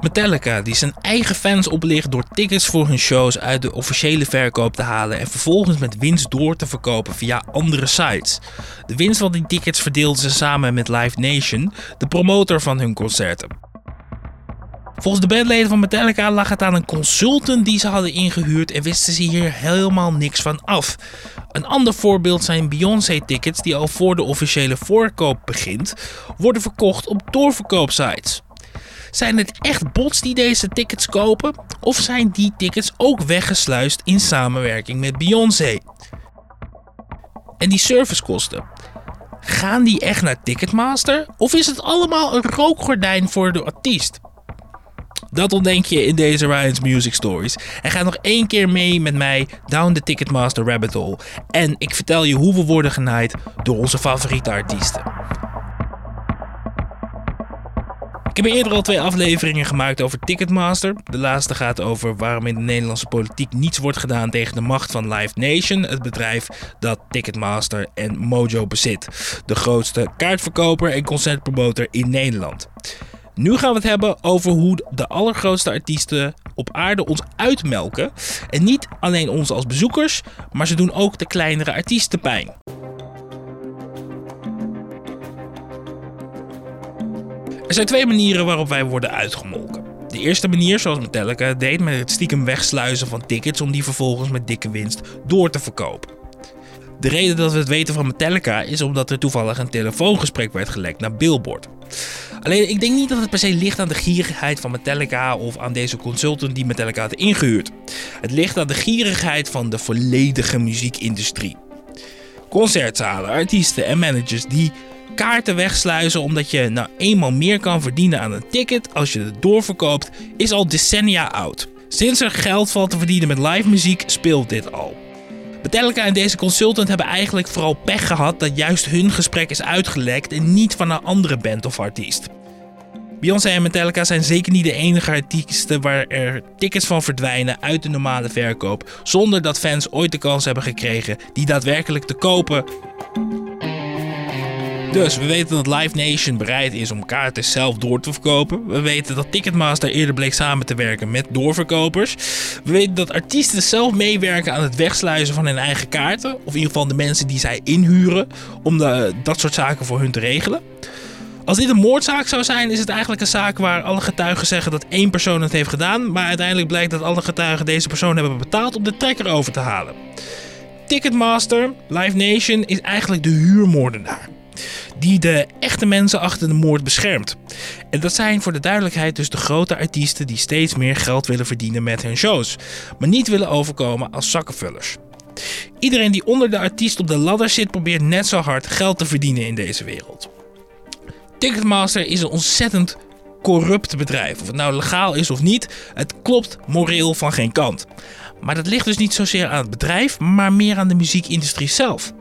Metallica, die zijn eigen fans oplicht door tickets voor hun shows uit de officiële verkoop te halen en vervolgens met winst door te verkopen via andere sites. De winst van die tickets verdeelden ze samen met Live Nation, de promotor van hun concerten. Volgens de bandleden van Metallica lag het aan een consultant die ze hadden ingehuurd en wisten ze hier helemaal niks van af. Een ander voorbeeld zijn Beyoncé-tickets die al voor de officiële voorkoop begint, worden verkocht op doorverkoopsites. Zijn het echt bots die deze tickets kopen? Of zijn die tickets ook weggesluist in samenwerking met Beyoncé? En die servicekosten, gaan die echt naar Ticketmaster? Of is het allemaal een rookgordijn voor de artiest? Dat ontdenk je in deze Ryan's Music Stories. En ga nog één keer mee met mij down the Ticketmaster rabbit hole. En ik vertel je hoe we worden genaaid door onze favoriete artiesten. Ik heb eerder al twee afleveringen gemaakt over Ticketmaster. De laatste gaat over waarom in de Nederlandse politiek niets wordt gedaan tegen de macht van Live Nation, het bedrijf dat Ticketmaster en Mojo bezit. De grootste kaartverkoper en concertpromotor in Nederland. Nu gaan we het hebben over hoe de allergrootste artiesten op aarde ons uitmelken. En niet alleen ons als bezoekers, maar ze doen ook de kleinere artiesten pijn. Er zijn twee manieren waarop wij worden uitgemolken. De eerste manier, zoals Metallica deed, met het stiekem wegsluizen van tickets om die vervolgens met dikke winst door te verkopen. De reden dat we het weten van Metallica is omdat er toevallig een telefoongesprek werd gelekt naar Billboard. Alleen ik denk niet dat het per se ligt aan de gierigheid van Metallica of aan deze consultant die Metallica had ingehuurd. Het ligt aan de gierigheid van de volledige muziekindustrie. Concertzalen, artiesten en managers die kaarten wegsluizen omdat je nou eenmaal meer kan verdienen aan een ticket als je het doorverkoopt, is al decennia oud. Sinds er geld valt te verdienen met live muziek speelt dit al. Metallica en deze consultant hebben eigenlijk vooral pech gehad dat juist hun gesprek is uitgelekt en niet van een andere band of artiest. Beyoncé en Metallica zijn zeker niet de enige artiesten waar er tickets van verdwijnen uit de normale verkoop, zonder dat fans ooit de kans hebben gekregen die daadwerkelijk te kopen. Dus we weten dat Live Nation bereid is om kaarten zelf door te verkopen. We weten dat Ticketmaster eerder bleek samen te werken met doorverkopers. We weten dat artiesten zelf meewerken aan het wegsluizen van hun eigen kaarten. Of in ieder geval de mensen die zij inhuren om dat soort zaken voor hun te regelen. Als dit een moordzaak zou zijn, is het eigenlijk een zaak waar alle getuigen zeggen dat één persoon het heeft gedaan, maar uiteindelijk blijkt dat alle getuigen deze persoon hebben betaald om de trekker over te halen. Ticketmaster, Live Nation, is eigenlijk de huurmoordenaar die de echte mensen achter de moord beschermt. En dat zijn voor de duidelijkheid dus de grote artiesten die steeds meer geld willen verdienen met hun shows, maar niet willen overkomen als zakkenvullers. Iedereen die onder de artiest op de ladder zit, probeert net zo hard geld te verdienen in deze wereld. Ticketmaster is een ontzettend corrupt bedrijf. Of het nou legaal is of niet, het klopt moreel van geen kant. Maar dat ligt dus niet zozeer aan het bedrijf, maar meer aan de muziekindustrie zelf.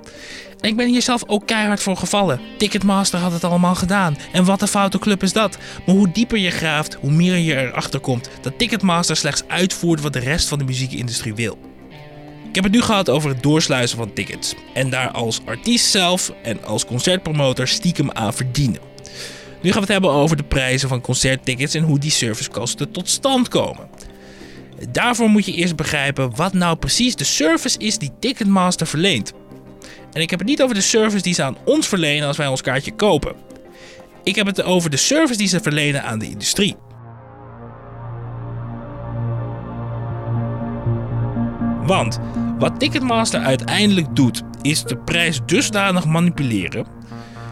Ik ben hier zelf ook keihard voor gevallen. Ticketmaster had het allemaal gedaan. En wat een foute club is dat. Maar hoe dieper je graaft, hoe meer je erachter komt dat Ticketmaster slechts uitvoert wat de rest van de muziekindustrie wil. Ik heb het nu gehad over het doorsluizen van tickets. En daar als artiest zelf en als concertpromotor stiekem aan verdienen. Nu gaan we het hebben over de prijzen van concerttickets en hoe die servicekosten tot stand komen. Daarvoor moet je eerst begrijpen wat nou precies de service is die Ticketmaster verleent. En ik heb het niet over de service die ze aan ons verlenen als wij ons kaartje kopen. Ik heb het over de service die ze verlenen aan de industrie. Want wat Ticketmaster uiteindelijk doet, is de prijs dusdanig manipuleren,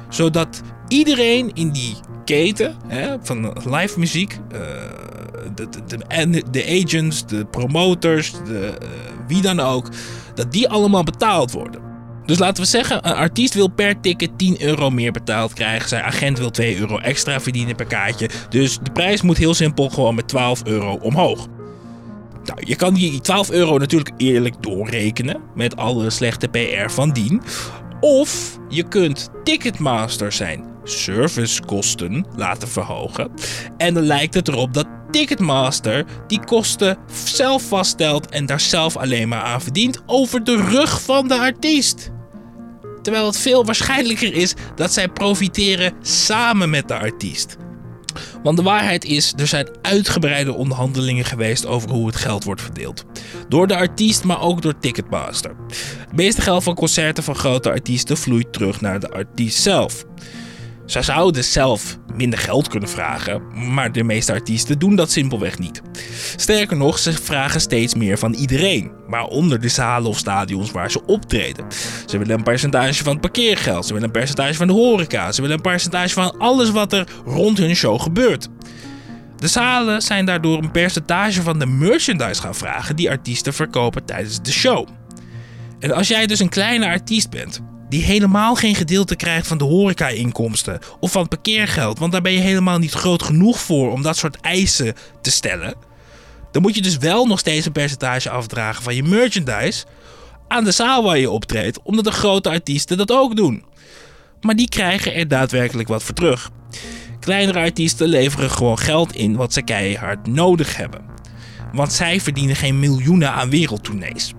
zodat iedereen in die keten hè, van live muziek, uh, de, de, de, agents, de promoters, de, uh, wie dan ook, dat die allemaal betaald worden. Dus laten we zeggen, een artiest wil per ticket 10 euro meer betaald krijgen. Zijn agent wil 2 euro extra verdienen per kaartje. Dus de prijs moet heel simpel gewoon met 12 euro omhoog. Nou, je kan die 12 euro natuurlijk eerlijk doorrekenen met alle slechte PR van dien. Of je kunt Ticketmaster zijn servicekosten laten verhogen. En dan lijkt het erop dat Ticketmaster die kosten zelf vaststelt en daar zelf alleen maar aan verdient over de rug van de artiest. Terwijl het veel waarschijnlijker is dat zij profiteren samen met de artiest. Want de waarheid is, er zijn uitgebreide onderhandelingen geweest over hoe het geld wordt verdeeld. Door de artiest, maar ook door Ticketmaster. Het meeste geld van concerten van grote artiesten vloeit terug naar de artiest zelf. Zij zouden zelf minder geld kunnen vragen, maar de meeste artiesten doen dat simpelweg niet. Sterker nog, ze vragen steeds meer van iedereen, waaronder de zalen of stadions waar ze optreden. Ze willen een percentage van het parkeergeld, ze willen een percentage van de horeca, ze willen een percentage van alles wat er rond hun show gebeurt. De zalen zijn daardoor een percentage van de merchandise gaan vragen die artiesten verkopen tijdens de show. En als jij dus een kleine artiest bent, die helemaal geen gedeelte krijgt van de horeca-inkomsten of van het parkeergeld, want daar ben je helemaal niet groot genoeg voor om dat soort eisen te stellen, dan moet je dus wel nog steeds een percentage afdragen van je merchandise aan de zaal waar je optreedt, omdat de grote artiesten dat ook doen. Maar die krijgen er daadwerkelijk wat voor terug. Kleinere artiesten leveren gewoon geld in wat ze keihard nodig hebben. Want zij verdienen geen miljoenen aan wereldtournees.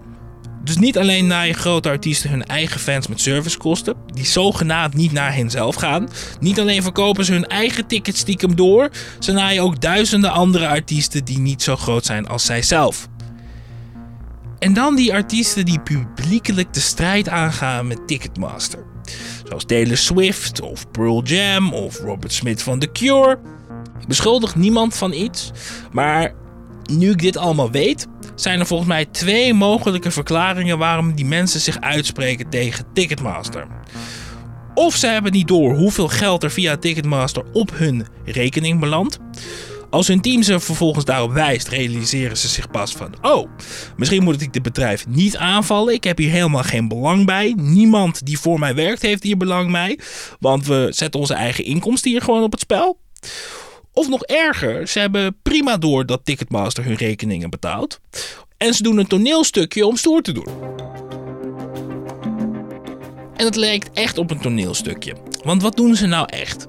Dus niet alleen naaien grote artiesten hun eigen fans met servicekosten, die zogenaamd niet naar hen zelf gaan. Niet alleen verkopen ze hun eigen tickets stiekem door, ze naaien ook duizenden andere artiesten die niet zo groot zijn als zijzelf. En dan die artiesten die publiekelijk de strijd aangaan met Ticketmaster. Zoals Taylor Swift of Pearl Jam of Robert Smith van The Cure. Ik beschuldig niemand van iets, maar nu ik dit allemaal weet, zijn er volgens mij twee mogelijke verklaringen waarom die mensen zich uitspreken tegen Ticketmaster. Of ze hebben niet door hoeveel geld er via Ticketmaster op hun rekening belandt. Als hun team ze vervolgens daarop wijst, realiseren ze zich pas van: oh, misschien moet ik dit bedrijf niet aanvallen. Ik heb hier helemaal geen belang bij. Niemand die voor mij werkt heeft hier belang bij. Want we zetten onze eigen inkomsten hier gewoon op het spel. Of nog erger, ze hebben prima door dat Ticketmaster hun rekeningen betaalt. En ze doen een toneelstukje om stoer te doen. En het lijkt echt op een toneelstukje. Want wat doen ze nou echt?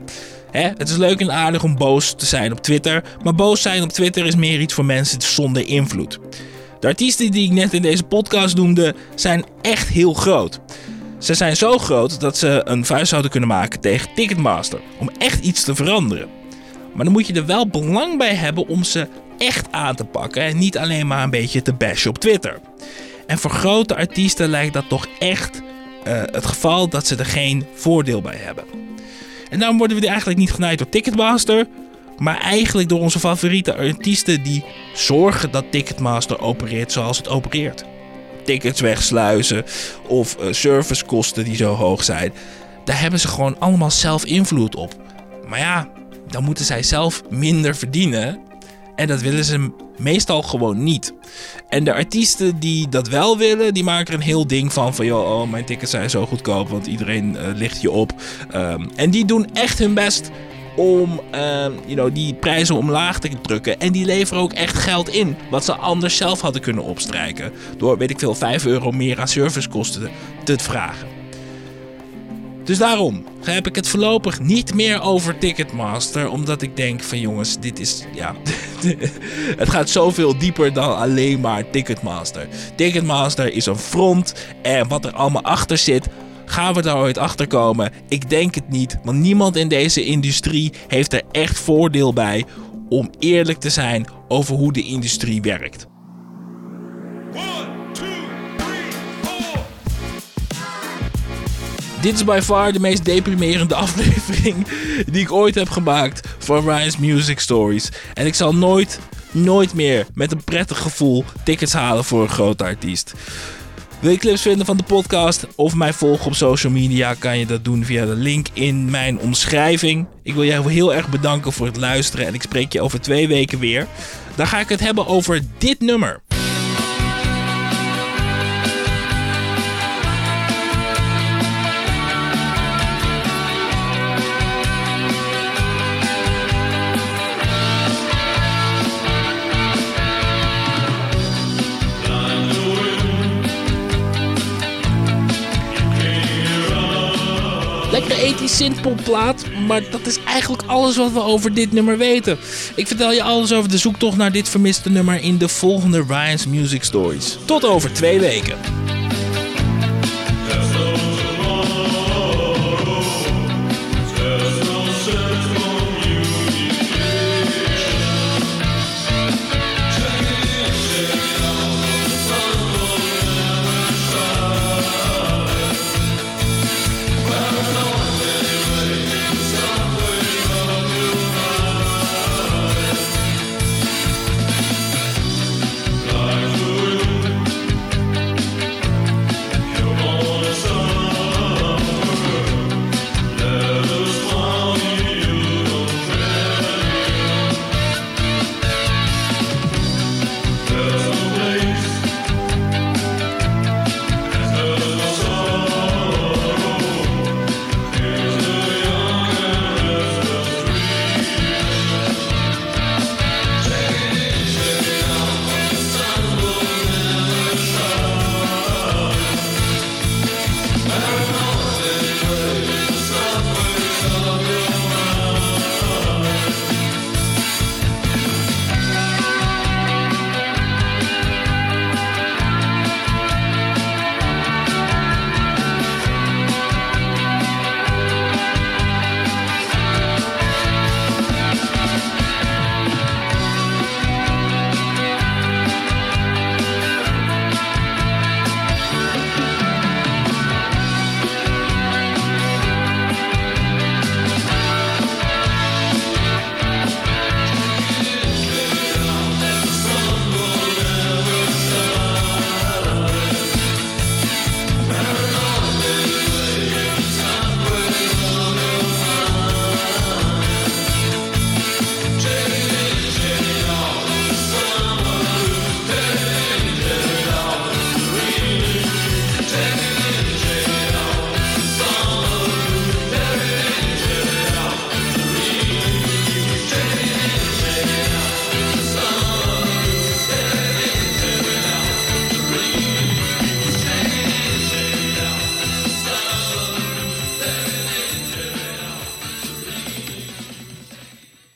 het is leuk en aardig om boos te zijn op Twitter, maar boos zijn op Twitter is meer iets voor mensen zonder invloed. De artiesten die ik net in deze podcast noemde, zijn echt heel groot. Ze zijn zo groot dat ze een vuist zouden kunnen maken tegen Ticketmaster om echt iets te veranderen. Maar dan moet je er wel belang bij hebben om ze echt aan te pakken en niet alleen maar een beetje te bashen op Twitter. En voor grote artiesten lijkt dat toch echt uh, het geval dat ze er geen voordeel bij hebben. En daarom worden we eigenlijk niet genaaid door Ticketmaster, maar eigenlijk door onze favoriete artiesten die zorgen dat Ticketmaster opereert zoals het opereert. Tickets wegsluizen of uh, servicekosten die zo hoog zijn. Daar hebben ze gewoon allemaal zelf invloed op. Maar ja, dan moeten zij zelf minder verdienen. En dat willen ze meestal gewoon niet. En de artiesten die dat wel willen, die maken er een heel ding van. Van joh, oh, mijn tickets zijn zo goedkoop, want iedereen uh, ligt je op. Um, en die doen echt hun best om um, you know, die prijzen omlaag te drukken. En die leveren ook echt geld in. Wat ze anders zelf hadden kunnen opstrijken. Door, weet ik veel, 5 euro meer aan servicekosten te vragen. Dus daarom heb ik het voorlopig niet meer over Ticketmaster. Omdat ik denk van jongens, dit is. Ja. het gaat zoveel dieper dan alleen maar Ticketmaster. Ticketmaster is een front. En wat er allemaal achter zit. Gaan we daar ooit achter komen? Ik denk het niet. Want niemand in deze industrie heeft er echt voordeel bij. Om eerlijk te zijn over hoe de industrie werkt. Dit is by far de meest deprimerende aflevering die ik ooit heb gemaakt van Ryan's Music Stories. En ik zal nooit, nooit meer met een prettig gevoel tickets halen voor een grote artiest. Wil je clips vinden van de podcast of mij volgen op social media, kan je dat doen via de link in mijn omschrijving. Ik wil jou heel erg bedanken voor het luisteren en ik spreek je over twee weken weer. Dan ga ik het hebben over dit nummer. Lekkere ethisch synthpopplaat. Maar dat is eigenlijk alles wat we over dit nummer weten. Ik vertel je alles over de zoektocht naar dit vermiste nummer in de volgende Ryan's Music Stories. Tot over twee weken. Yeah.